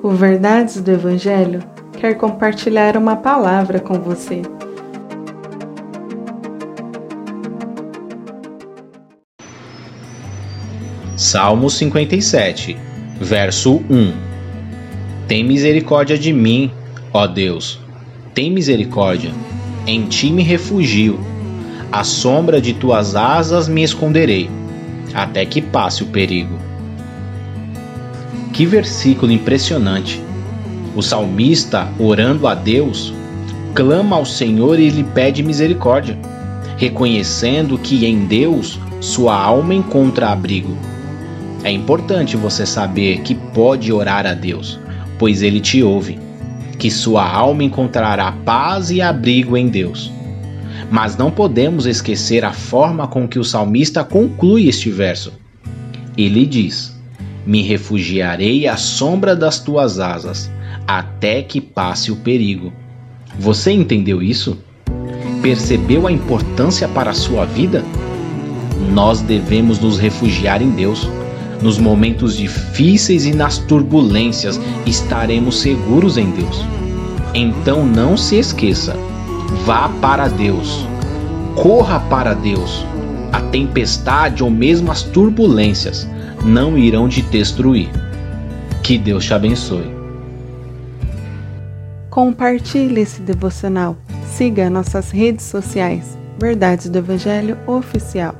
O Verdades do Evangelho quer compartilhar uma palavra com você. Salmo 57, verso 1 Tem misericórdia de mim, ó Deus, tem misericórdia, em ti me refugio, à sombra de tuas asas me esconderei, até que passe o perigo. Que versículo impressionante! O salmista, orando a Deus, clama ao Senhor e lhe pede misericórdia, reconhecendo que em Deus sua alma encontra abrigo. É importante você saber que pode orar a Deus, pois ele te ouve, que sua alma encontrará paz e abrigo em Deus. Mas não podemos esquecer a forma com que o salmista conclui este verso. Ele diz: me refugiarei à sombra das tuas asas, até que passe o perigo. Você entendeu isso? Percebeu a importância para a sua vida? Nós devemos nos refugiar em Deus. Nos momentos difíceis e nas turbulências estaremos seguros em Deus. Então não se esqueça, vá para Deus, corra para Deus. A tempestade ou mesmo as turbulências não irão te destruir. Que Deus te abençoe. Compartilhe esse devocional. Siga nossas redes sociais. Verdades do Evangelho Oficial.